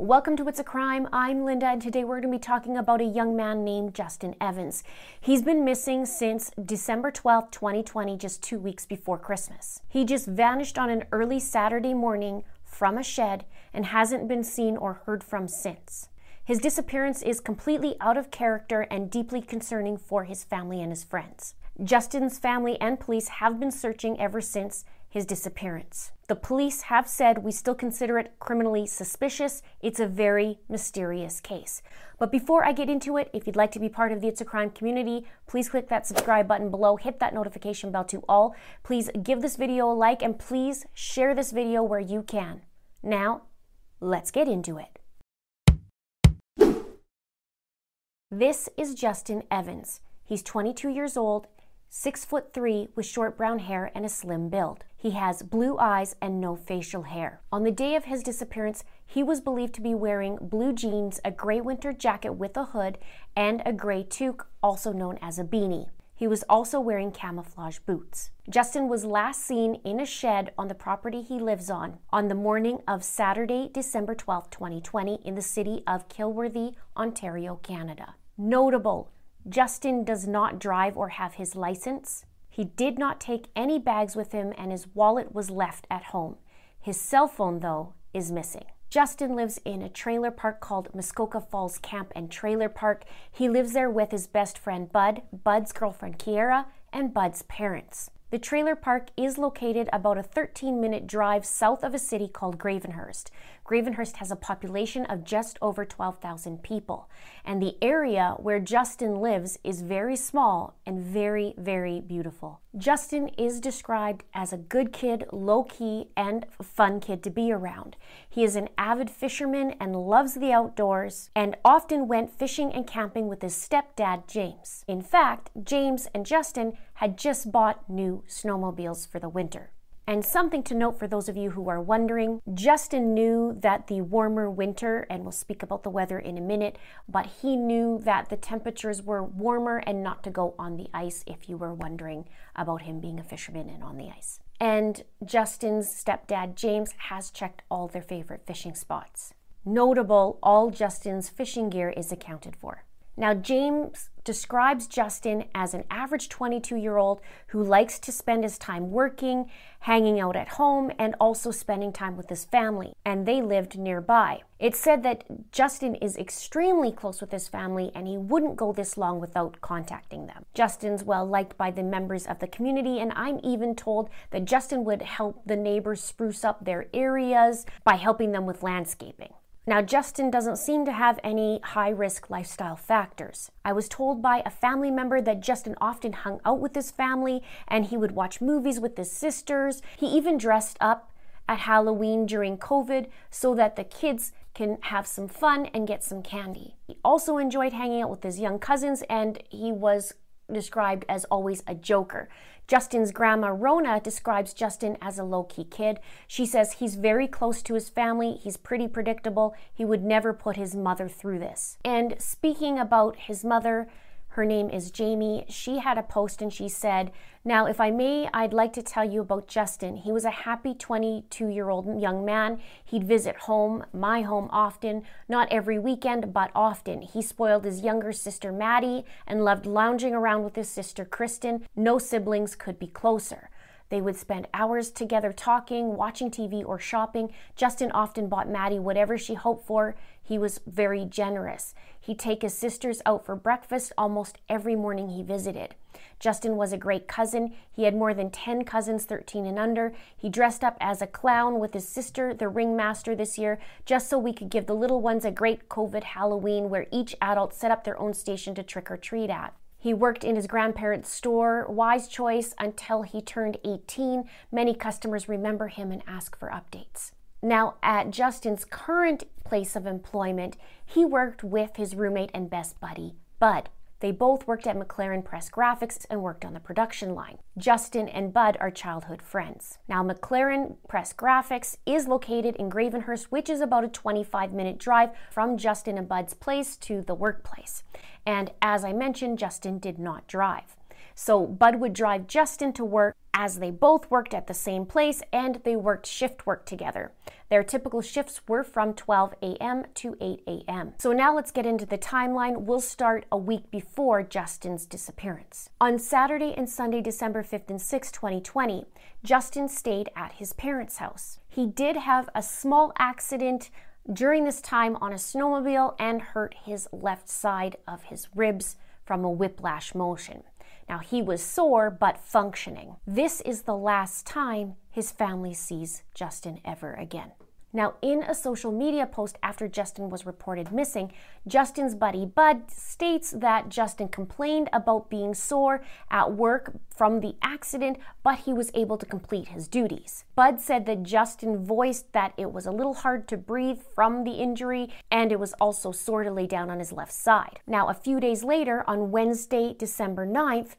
Welcome to It's a Crime. I'm Linda, and today we're going to be talking about a young man named Justin Evans. He's been missing since December 12, 2020, just two weeks before Christmas. He just vanished on an early Saturday morning from a shed and hasn't been seen or heard from since. His disappearance is completely out of character and deeply concerning for his family and his friends. Justin's family and police have been searching ever since his disappearance. The police have said we still consider it criminally suspicious. It's a very mysterious case. But before I get into it, if you'd like to be part of the It's a Crime community, please click that subscribe button below, hit that notification bell to all. Please give this video a like and please share this video where you can. Now, let's get into it. This is Justin Evans. He's 22 years old Six foot three with short brown hair and a slim build. He has blue eyes and no facial hair. On the day of his disappearance, he was believed to be wearing blue jeans, a gray winter jacket with a hood, and a gray toque, also known as a beanie. He was also wearing camouflage boots. Justin was last seen in a shed on the property he lives on on the morning of Saturday, December 12, 2020, in the city of Kilworthy, Ontario, Canada. Notable Justin does not drive or have his license. He did not take any bags with him and his wallet was left at home. His cell phone, though, is missing. Justin lives in a trailer park called Muskoka Falls Camp and Trailer Park. He lives there with his best friend Bud, Bud's girlfriend Kiera, and Bud's parents. The trailer park is located about a 13 minute drive south of a city called Gravenhurst. Gravenhurst has a population of just over 12,000 people, and the area where Justin lives is very small and very, very beautiful. Justin is described as a good kid, low key, and fun kid to be around. He is an avid fisherman and loves the outdoors, and often went fishing and camping with his stepdad, James. In fact, James and Justin had just bought new snowmobiles for the winter. And something to note for those of you who are wondering Justin knew that the warmer winter, and we'll speak about the weather in a minute, but he knew that the temperatures were warmer and not to go on the ice if you were wondering about him being a fisherman and on the ice. And Justin's stepdad, James, has checked all their favorite fishing spots. Notable, all Justin's fishing gear is accounted for. Now, James describes Justin as an average 22 year old who likes to spend his time working, hanging out at home, and also spending time with his family. And they lived nearby. It's said that Justin is extremely close with his family and he wouldn't go this long without contacting them. Justin's well liked by the members of the community, and I'm even told that Justin would help the neighbors spruce up their areas by helping them with landscaping. Now, Justin doesn't seem to have any high risk lifestyle factors. I was told by a family member that Justin often hung out with his family and he would watch movies with his sisters. He even dressed up at Halloween during COVID so that the kids can have some fun and get some candy. He also enjoyed hanging out with his young cousins and he was described as always a joker. Justin's grandma Rona describes Justin as a low key kid. She says he's very close to his family, he's pretty predictable, he would never put his mother through this. And speaking about his mother, her name is Jamie. She had a post and she said, Now, if I may, I'd like to tell you about Justin. He was a happy 22 year old young man. He'd visit home, my home, often, not every weekend, but often. He spoiled his younger sister, Maddie, and loved lounging around with his sister, Kristen. No siblings could be closer. They would spend hours together talking, watching TV, or shopping. Justin often bought Maddie whatever she hoped for. He was very generous. He'd take his sisters out for breakfast almost every morning he visited. Justin was a great cousin. He had more than 10 cousins, 13 and under. He dressed up as a clown with his sister, the ringmaster, this year, just so we could give the little ones a great COVID Halloween where each adult set up their own station to trick or treat at. He worked in his grandparents' store, Wise Choice, until he turned 18. Many customers remember him and ask for updates. Now, at Justin's current place of employment, he worked with his roommate and best buddy, Bud. They both worked at McLaren Press Graphics and worked on the production line. Justin and Bud are childhood friends. Now, McLaren Press Graphics is located in Gravenhurst, which is about a 25 minute drive from Justin and Bud's place to the workplace. And as I mentioned, Justin did not drive. So Bud would drive Justin to work as they both worked at the same place and they worked shift work together. Their typical shifts were from 12 a.m. to 8 a.m. So now let's get into the timeline. We'll start a week before Justin's disappearance. On Saturday and Sunday, December 5th and 6th, 2020, Justin stayed at his parents' house. He did have a small accident during this time on a snowmobile and hurt his left side of his ribs from a whiplash motion. Now, he was sore but functioning. This is the last time his family sees Justin ever again. Now, in a social media post after Justin was reported missing, Justin's buddy Bud states that Justin complained about being sore at work from the accident, but he was able to complete his duties. Bud said that Justin voiced that it was a little hard to breathe from the injury and it was also sore to lay down on his left side. Now, a few days later, on Wednesday, December 9th,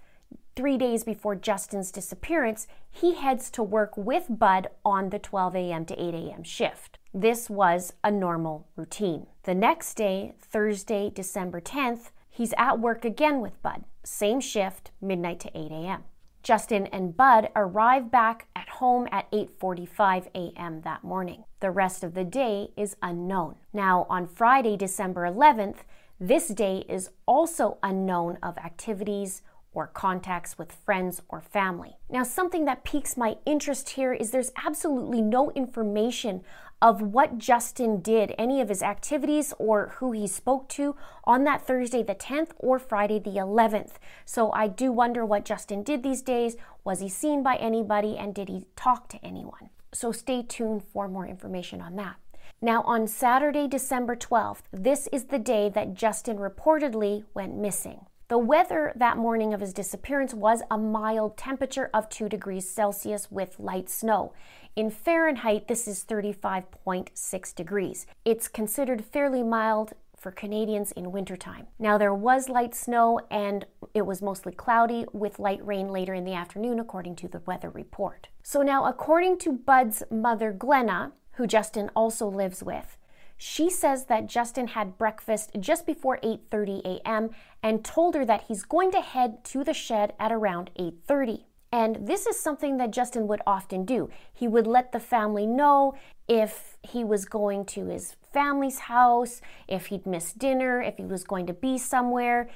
three days before Justin's disappearance, he heads to work with Bud on the 12 a.m. to 8 a.m. shift. This was a normal routine. The next day, Thursday, December 10th, he's at work again with Bud. Same shift, midnight to 8 a.m. Justin and Bud arrive back at home at 8:45 a.m. that morning. The rest of the day is unknown. Now, on Friday, December 11th, this day is also unknown of activities or contacts with friends or family. Now, something that piques my interest here is there's absolutely no information of what Justin did, any of his activities or who he spoke to on that Thursday the 10th or Friday the 11th. So I do wonder what Justin did these days. Was he seen by anybody and did he talk to anyone? So stay tuned for more information on that. Now, on Saturday, December 12th, this is the day that Justin reportedly went missing. The weather that morning of his disappearance was a mild temperature of 2 degrees Celsius with light snow. In Fahrenheit, this is 35.6 degrees. It's considered fairly mild for Canadians in wintertime. Now, there was light snow and it was mostly cloudy with light rain later in the afternoon, according to the weather report. So, now, according to Bud's mother, Glenna, who Justin also lives with, she says that Justin had breakfast just before 8:30 a.m. and told her that he's going to head to the shed at around 8:30. And this is something that Justin would often do. He would let the family know if he was going to his family's house, if he'd missed dinner, if he was going to be somewhere,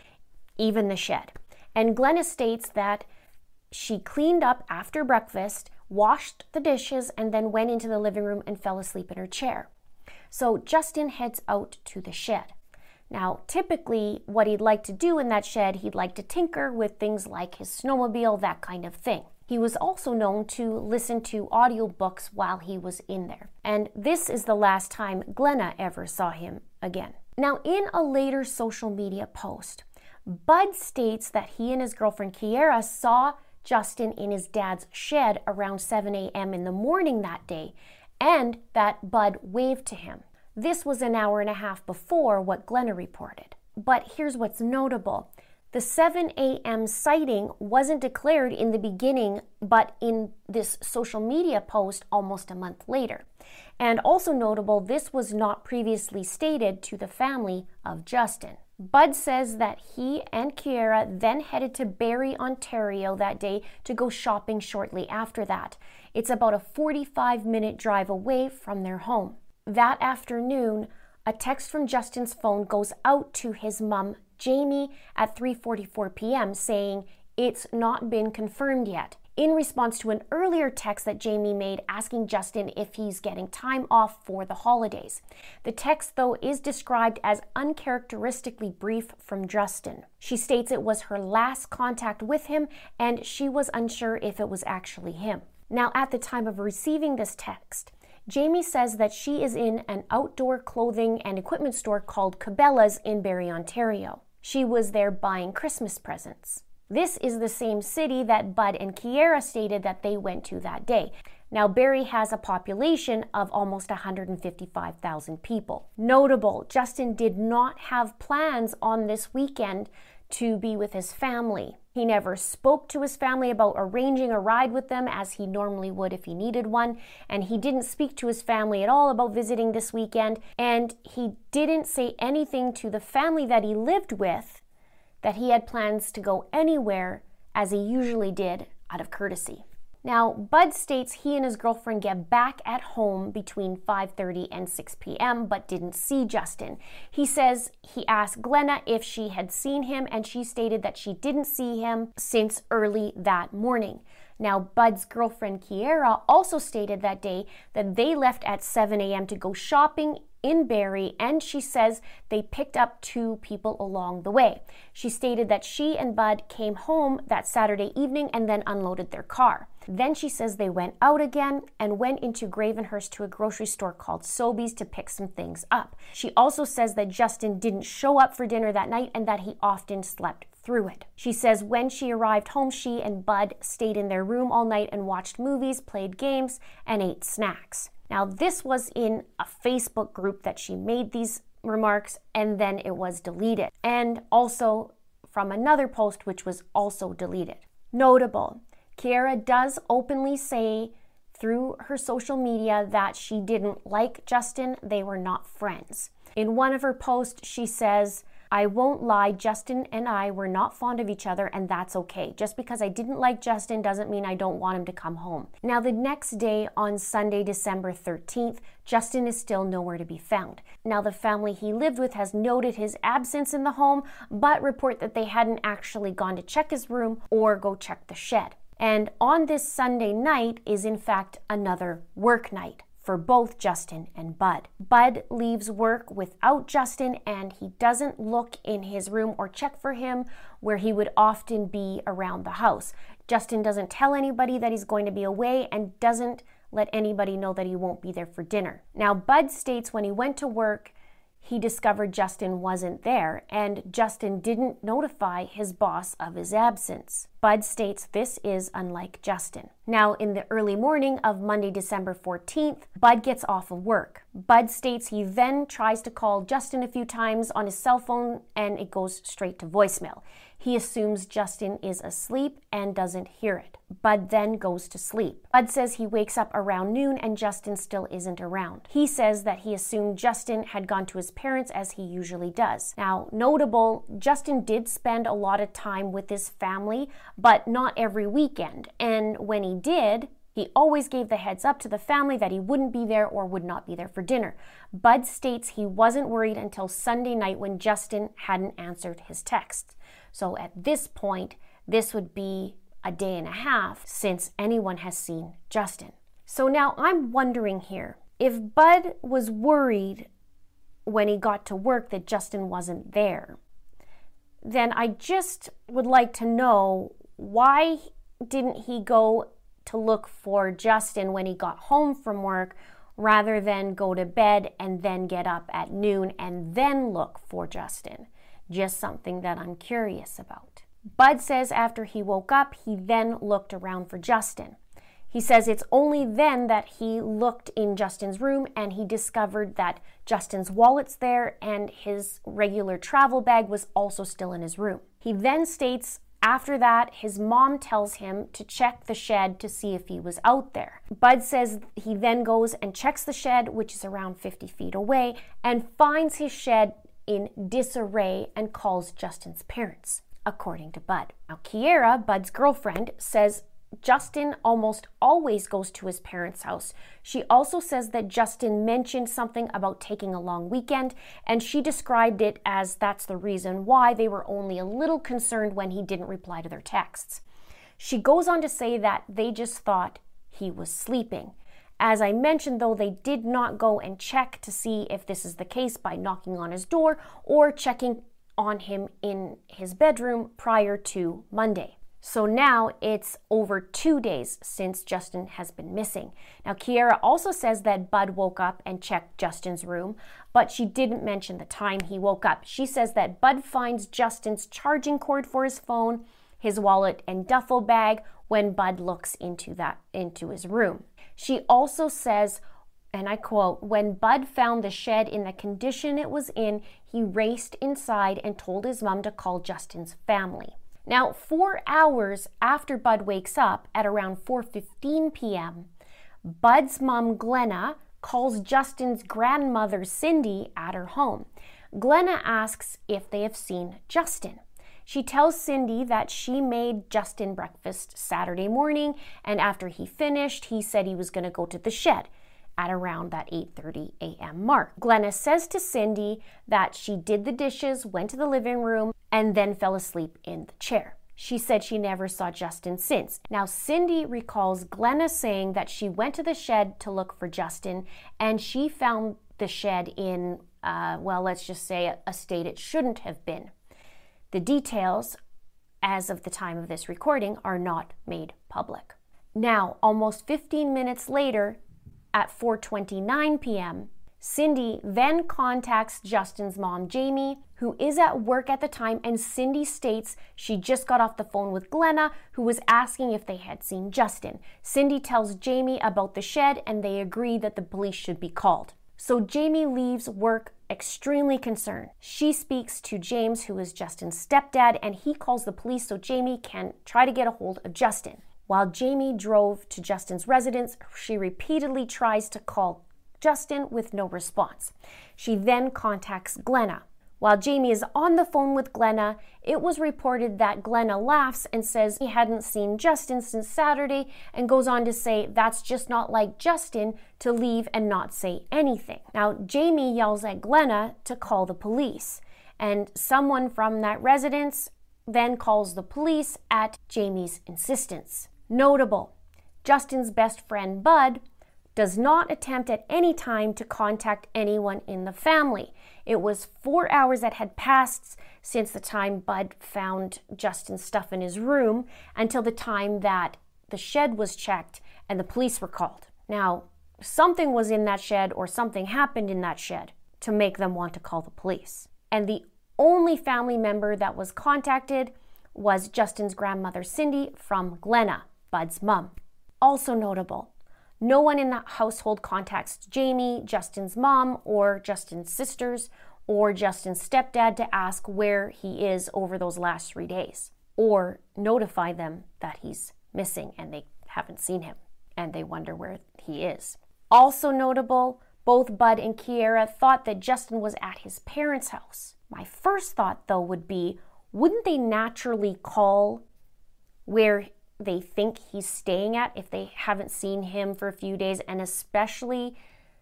even the shed. And Glenna states that she cleaned up after breakfast, washed the dishes, and then went into the living room and fell asleep in her chair. So Justin heads out to the shed. Now, typically, what he'd like to do in that shed, he'd like to tinker with things like his snowmobile, that kind of thing. He was also known to listen to audiobooks while he was in there. And this is the last time Glenna ever saw him again. Now, in a later social media post, Bud states that he and his girlfriend Kiera saw Justin in his dad's shed around 7 a.m. in the morning that day and that Bud waved to him. This was an hour and a half before what Glenna reported. But here's what's notable. The 7 a.m. sighting wasn't declared in the beginning, but in this social media post almost a month later. And also notable, this was not previously stated to the family of Justin. Bud says that he and Kiera then headed to Barrie, Ontario that day to go shopping shortly after that. It's about a 45 minute drive away from their home. That afternoon, a text from Justin's phone goes out to his mom, Jamie, at 3:44 p.m. saying, "It's not been confirmed yet." In response to an earlier text that Jamie made asking Justin if he's getting time off for the holidays. The text, though, is described as uncharacteristically brief from Justin. She states it was her last contact with him and she was unsure if it was actually him. Now, at the time of receiving this text, Jamie says that she is in an outdoor clothing and equipment store called Cabela's in Barrie, Ontario. She was there buying Christmas presents. This is the same city that Bud and Kiera stated that they went to that day. Now, Barrie has a population of almost 155,000 people. Notable, Justin did not have plans on this weekend to be with his family. He never spoke to his family about arranging a ride with them as he normally would if he needed one, and he didn't speak to his family at all about visiting this weekend, and he didn't say anything to the family that he lived with that he had plans to go anywhere as he usually did out of courtesy. Now, Bud states he and his girlfriend get back at home between 5:30 and 6 p.m. but didn't see Justin. He says he asked Glenna if she had seen him and she stated that she didn't see him since early that morning. Now, Bud's girlfriend Kiera also stated that day that they left at 7 a.m. to go shopping in Barrie, and she says they picked up two people along the way. She stated that she and Bud came home that Saturday evening and then unloaded their car. Then she says they went out again and went into Gravenhurst to a grocery store called Sobeys to pick some things up. She also says that Justin didn't show up for dinner that night and that he often slept through it. She says when she arrived home, she and Bud stayed in their room all night and watched movies, played games, and ate snacks. Now, this was in a Facebook group that she made these remarks and then it was deleted. And also from another post, which was also deleted. Notable, Kiera does openly say through her social media that she didn't like Justin, they were not friends. In one of her posts, she says, I won't lie, Justin and I were not fond of each other, and that's okay. Just because I didn't like Justin doesn't mean I don't want him to come home. Now, the next day, on Sunday, December 13th, Justin is still nowhere to be found. Now, the family he lived with has noted his absence in the home, but report that they hadn't actually gone to check his room or go check the shed. And on this Sunday night is, in fact, another work night for both Justin and Bud. Bud leaves work without Justin and he doesn't look in his room or check for him where he would often be around the house. Justin doesn't tell anybody that he's going to be away and doesn't let anybody know that he won't be there for dinner. Now, Bud states when he went to work, he discovered Justin wasn't there, and Justin didn't notify his boss of his absence. Bud states this is unlike Justin. Now, in the early morning of Monday, December 14th, Bud gets off of work. Bud states he then tries to call Justin a few times on his cell phone and it goes straight to voicemail. He assumes Justin is asleep and doesn't hear it. Bud then goes to sleep. Bud says he wakes up around noon and Justin still isn't around. He says that he assumed Justin had gone to his parents as he usually does. Now, notable, Justin did spend a lot of time with his family, but not every weekend. And when he did, he always gave the heads up to the family that he wouldn't be there or would not be there for dinner. Bud states he wasn't worried until Sunday night when Justin hadn't answered his text. So at this point, this would be a day and a half since anyone has seen Justin. So now I'm wondering here if Bud was worried when he got to work that Justin wasn't there, then I just would like to know why didn't he go to look for Justin when he got home from work rather than go to bed and then get up at noon and then look for Justin? just something that I'm curious about. Bud says after he woke up, he then looked around for Justin. He says it's only then that he looked in Justin's room and he discovered that Justin's wallet's there and his regular travel bag was also still in his room. He then states after that, his mom tells him to check the shed to see if he was out there. Bud says he then goes and checks the shed, which is around 50 feet away, and finds his shed in disarray and calls Justin's parents, according to Bud. Now, Kiera, Bud's girlfriend, says Justin almost always goes to his parents' house. She also says that Justin mentioned something about taking a long weekend, and she described it as that's the reason why they were only a little concerned when he didn't reply to their texts. She goes on to say that they just thought he was sleeping. As I mentioned, though, they did not go and check to see if this is the case by knocking on his door or checking on him in his bedroom prior to Monday. So now it's over two days since Justin has been missing. Now, Kiera also says that Bud woke up and checked Justin's room, but she didn't mention the time he woke up. She says that Bud finds Justin's charging cord for his phone, his wallet, and duffel bag when Bud looks into that into his room. She also says, and I quote, when Bud found the shed in the condition it was in, he raced inside and told his mom to call Justin's family. Now, 4 hours after Bud wakes up at around 4:15 p.m., Bud's mom Glenna calls Justin's grandmother Cindy at her home. Glenna asks if they have seen Justin. She tells Cindy that she made Justin breakfast Saturday morning, and after he finished, he said he was going to go to the shed at around that 8:30 a.m. mark. Glenna says to Cindy that she did the dishes, went to the living room, and then fell asleep in the chair. She said she never saw Justin since. Now, Cindy recalls Glenna saying that she went to the shed to look for Justin and she found the shed in, uh, well, let's just say a state it shouldn't have been. The details, as of the time of this recording, are not made public. Now, almost 15 minutes later, at 4:29 p.m., Cindy then contacts Justin's mom, Jamie, who is at work at the time, and Cindy states she just got off the phone with Glenna, who was asking if they had seen Justin. Cindy tells Jamie about the shed, and they agree that the police should be called. So Jamie leaves work extremely concerned. She speaks to James, who is Justin's stepdad, and he calls the police so Jamie can try to get a hold of Justin. While Jamie drove to Justin's residence, she repeatedly tries to call Justin with no response. She then contacts Glenna. While Jamie is on the phone with Glenna, it was reported that Glenna laughs and says he hadn't seen Justin since Saturday and goes on to say that's just not like Justin to leave and not say anything. Now, Jamie yells at Glenna to call the police, and someone from that residence then calls the police at Jamie's insistence. Notable Justin's best friend Bud does not attempt at any time to contact anyone in the family. It was four hours that had passed since the time Bud found Justin's stuff in his room until the time that the shed was checked and the police were called. Now, something was in that shed or something happened in that shed to make them want to call the police. And the only family member that was contacted was Justin's grandmother, Cindy, from Glenna, Bud's mom. Also notable, no one in that household contacts Jamie, Justin's mom, or Justin's sisters, or Justin's stepdad to ask where he is over those last three days, or notify them that he's missing and they haven't seen him and they wonder where he is. Also notable, both Bud and Kiera thought that Justin was at his parents' house. My first thought, though, would be wouldn't they naturally call where they think he's staying at if they haven't seen him for a few days, and especially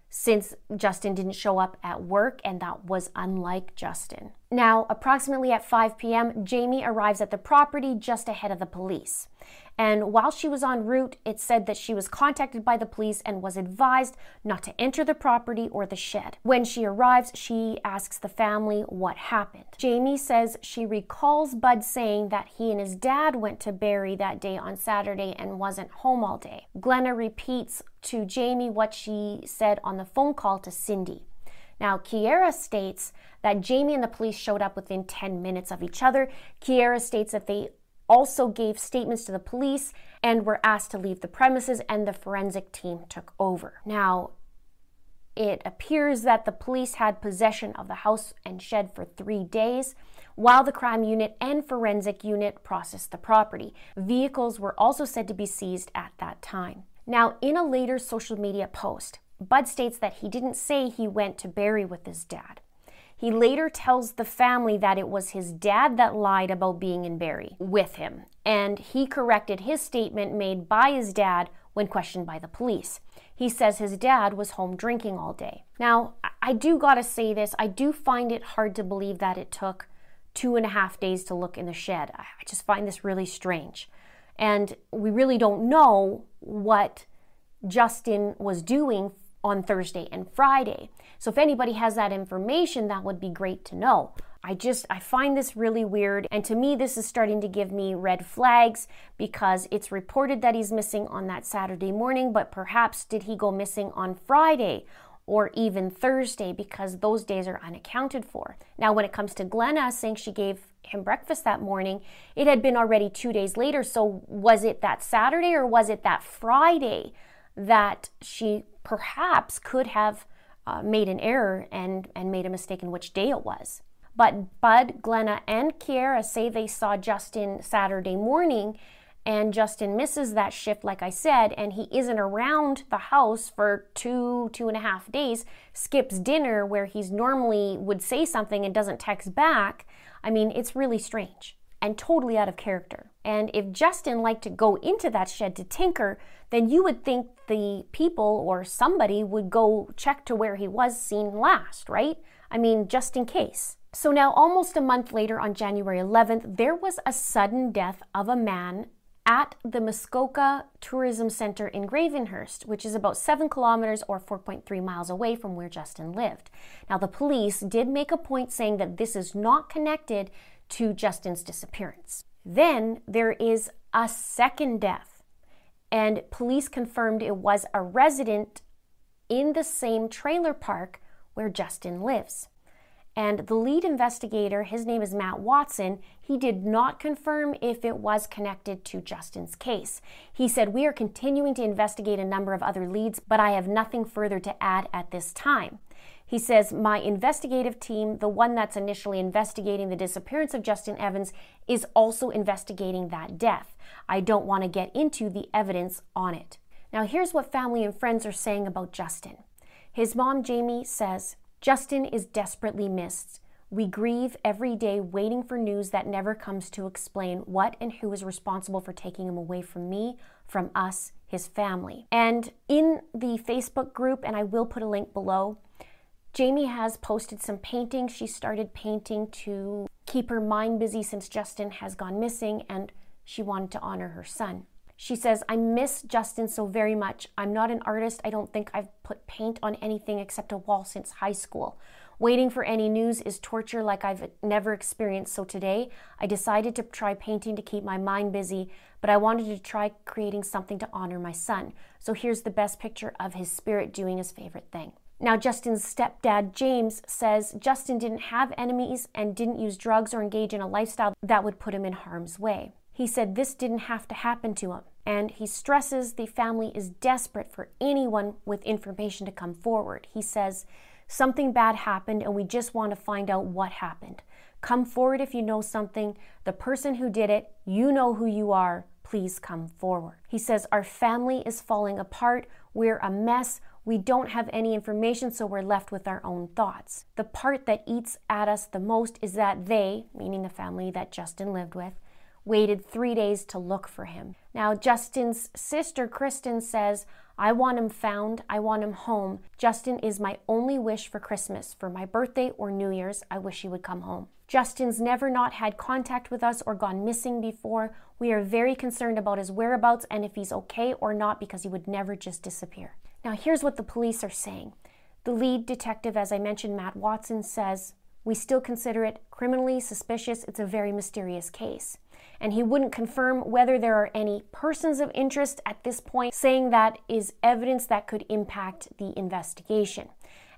since Justin didn't show up at work, and that was unlike Justin. Now, approximately at 5 p.m., Jamie arrives at the property just ahead of the police. And while she was en route, it said that she was contacted by the police and was advised not to enter the property or the shed. When she arrives, she asks the family what happened. Jamie says she recalls Bud saying that he and his dad went to Barrie that day on Saturday and wasn't home all day. Glenna repeats to Jamie what she said on the phone call to Cindy. Now, Kiera states that Jamie and the police showed up within 10 minutes of each other. Kiera states that they also gave statements to the police and were asked to leave the premises, and the forensic team took over. Now, it appears that the police had possession of the house and shed for three days, while the crime unit and forensic unit processed the property. Vehicles were also said to be seized at that time. Now, in a later social media post, Bud states that he didn't say he went to Barrie with his dad. He later tells the family that it was his dad that lied about being in Barrie with him, and he corrected his statement made by his dad when questioned by the police. He says his dad was home drinking all day. Now, I do gotta say this, I do find it hard to believe that it took two and a half days to look in the shed. I just find this really strange. And we really don't know what Justin was doing on Thursday and Friday. So if anybody has that information, that would be great to know. I just I find this really weird and to me this is starting to give me red flags because it's reported that he's missing on that Saturday morning, but perhaps did he go missing on Friday or even Thursday because those days are unaccounted for. Now when it comes to Glenna saying she gave him breakfast that morning, it had been already 2 days later, so was it that Saturday or was it that Friday that she perhaps could have uh, made an error and, and made a mistake in which day it was. But Bud, Glenna, and Kiera say they saw Justin Saturday morning, and Justin misses that shift, like I said, and he isn't around the house for two, two and a half days, skips dinner where he's normally would say something and doesn't text back. I mean, it's really strange. and totally out of character. And if Justin liked to go into that shed to tinker, then you would think the people or somebody would go check to where he was seen last, right? I mean, just in case. So now, almost a month later, on January 11th, there was a sudden death of a man at the Muskoka Tourism Center in Gravenhurst, which is about 7 kilometers or 4.3 miles away from where Justin lived. Now, the police did make a point saying that this is not connected to Justin's disappearance. Then there is a second death, and police confirmed it was a resident in the same trailer park where Justin lives. And the lead investigator, his name is Matt Watson, he did not confirm if it was connected to Justin's case. He said, We are continuing to investigate a number of other leads, but I have nothing further to add at this time. He says, My investigative team, the one that's initially investigating the disappearance of Justin Evans, is also investigating that death. I don't want to get into the evidence on it. Now, here's what family and friends are saying about Justin. His mom, Jamie, says, Justin is desperately missed. We grieve every day waiting for news that never comes to explain what and who is responsible for taking him away from me, from us, his family. And in the Facebook group, and I will put a link below, Jamie has posted some paintings. She started painting to keep her mind busy since Justin has gone missing and she wanted to honor her son. She says, I miss Justin so very much. I'm not an artist. I don't think I've put paint on anything except a wall since high school. Waiting for any news is torture like I've never experienced. So today, I decided to try painting to keep my mind busy, but I wanted to try creating something to honor my son. So here's the best picture of his spirit doing his favorite thing. Now, Justin's stepdad, James, says Justin didn't have enemies and didn't use drugs or engage in a lifestyle that would put him in harm's way. He said this didn't have to happen to him and he stresses the family is desperate for anyone with information to come forward. He says, Something bad happened, and we just want to find out what happened. Come forward if you know something. The person who did it, you know who you are. Please come forward. He says, Our family is falling apart. We're a mess. We don't have any information, so we're left with our own thoughts. The part that eats at us the most is that they, meaning the family that Justin lived with, waited three days to look for him. Now, Justin's sister, Kristen, says, I want him found. I want him home. Justin is my only wish for Christmas. For my birthday or New Year's, I wish he would come home. Justin's never not had contact with us or gone missing before. We are very concerned about his whereabouts and if he's okay or not because he would never just disappear. Now, here's what the police are saying. The lead detective, as I mentioned, Matt Watson, says, We still consider it criminally suspicious. It's a very mysterious case and he wouldn't confirm whether there are any persons of interest at this point, saying that is evidence that could impact the investigation.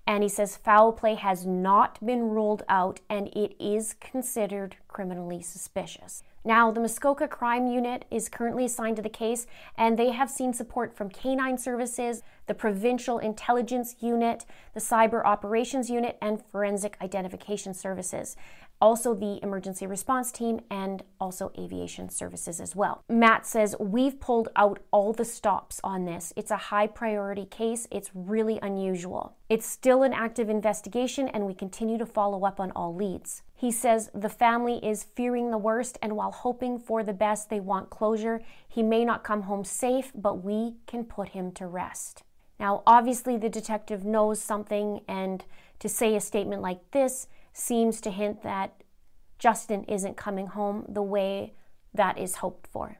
And he says foul play has not been ruled out and it is considered criminally suspicious. Now, the Muskoka Crime Unit is currently assigned to the case, and they have seen support from Canine Services, the Provincial Intelligence Unit, the Cyber Operations Unit, and Forensic Identification Services also the emergency response team, and also aviation services as well. Matt says, We've pulled out all the stops on this. It's a high priority case, it's really unusual. It's still an active investigation, and we continue to follow up on all leads. He says the family is fearing the worst, and while hoping for the best, they want closure. He may not come home safe, but we can put him to rest. Now, obviously, the detective knows something, and to say a statement like this seems to hint that Justin isn't coming home the way that is hoped for.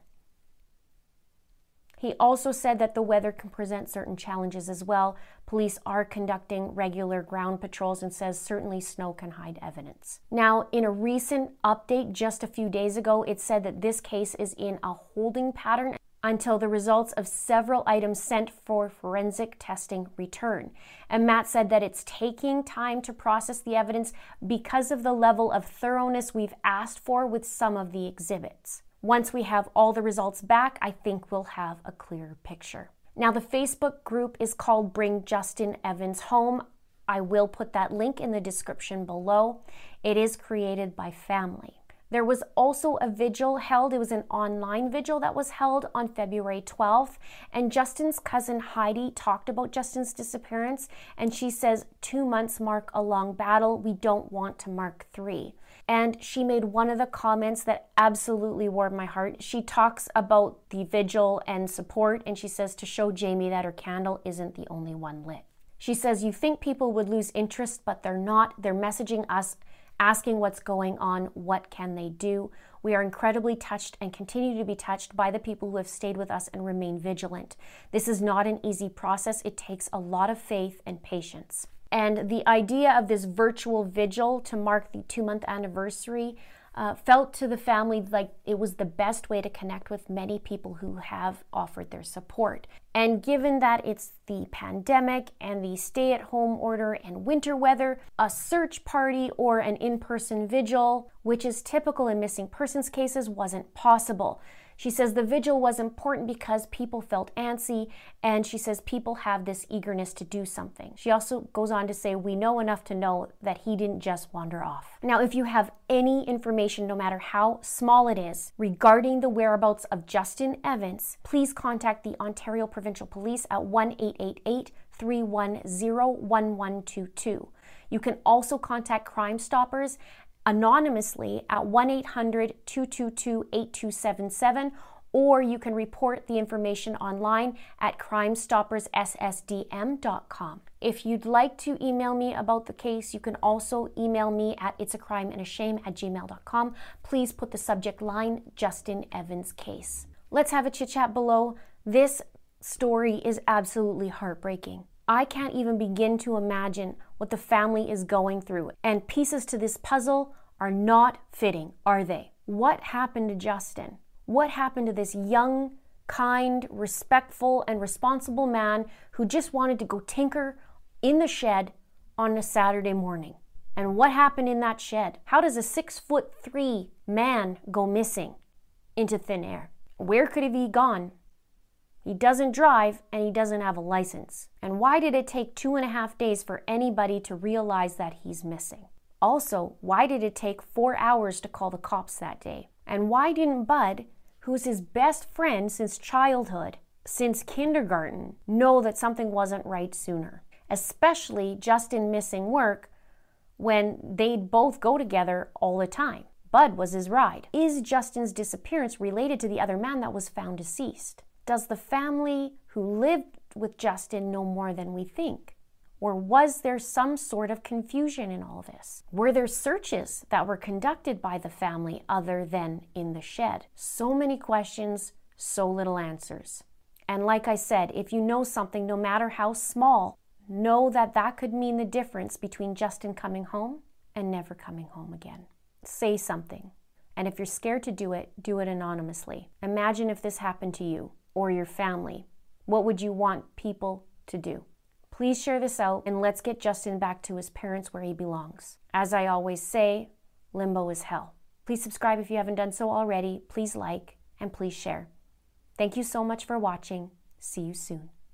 He also said that the weather can present certain challenges as well. Police are conducting regular ground patrols and says certainly snow can hide evidence. Now, in a recent update just a few days ago, it said that this case is in a holding pattern until the results of several items sent for forensic testing return. And Matt said that it's taking time to process the evidence because of the level of thoroughness we've asked for with some of the exhibits. Once we have all the results back, I think we'll have a clearer picture. Now, the Facebook group is called Bring Justin Evans Home. I will put that link in the description below. It is created by family. There was also a vigil held. It was an online vigil that was held on February 12th. And Justin's cousin Heidi talked about Justin's disappearance. And she says, Two months mark a long battle. We don't want to mark three. And she made one of the comments that absolutely warmed my heart. She talks about the vigil and support. And she says to show Jamie that her candle isn't the only one lit. She says, You think people would lose interest, but they're not. They're messaging us asking what's going on, what can they do. We are incredibly touched and continue to be touched by the people who have stayed with us and remain vigilant. This is not an easy process. It takes a lot of faith and patience. And the idea of this virtual vigil to mark the two month anniversary uh, felt to the family like it was the best way to connect with many people who have offered their support. And given that it's the pandemic and the stay at home order and winter weather, a search party or an in person vigil, which is typical in missing persons cases, wasn't possible. She says the vigil was important because people felt antsy, and she says people have this eagerness to do something. She also goes on to say, We know enough to know that he didn't just wander off. Now, if you have any information, no matter how small it is, regarding the whereabouts of Justin Evans, please contact the Ontario Provincial Police at 1 888 310 1122. You can also contact Crime Stoppers anonymously at 1 800 222 8277 or you can report the information online at crimestopperssdm.com. If you'd like to email me about the case, you can also email me at it's a crime and a shame at gmail.com. Please put the subject line Justin Evans case. Let's have a chit chat below. This story is absolutely heartbreaking. I can't even begin to imagine what the family is going through. And pieces to this puzzle are not fitting, are they? What happened to Justin? What happened to this young, kind, respectful, and responsible man who just wanted to go tinker in the shed on a Saturday morning? And what happened in that shed? How does a six foot three man go missing into thin air? Where could he have gone? He doesn't drive and he doesn't have a license. And why did it take two and a half days for anybody to realize that he's missing? Also, why did it take four hours to call the cops that day? And why didn't Bud, who's his best friend since childhood, since kindergarten, know that something wasn't right sooner? Especially just in missing work when they'd both go together all the time. Bud was his ride. Is Justin's disappearance related to the other man that was found deceased? Does the family who lived with Justin know more than we think? Or was there some sort of confusion in all this? Were there searches that were conducted by the family other than in the shed? So many questions, so little answers. And like I said, if you know something, no matter how small, know that that could mean the difference between Justin coming home and never coming home again. Say something. And if you're scared to do it, do it anonymously. Imagine if this happened to you or your family? What would you want people to do? Please share this out and let's get Justin back to his parents where he belongs. As I always say, limbo is hell. Please subscribe if you haven't done so already. Please like and please share. Thank you so much for watching. See you soon.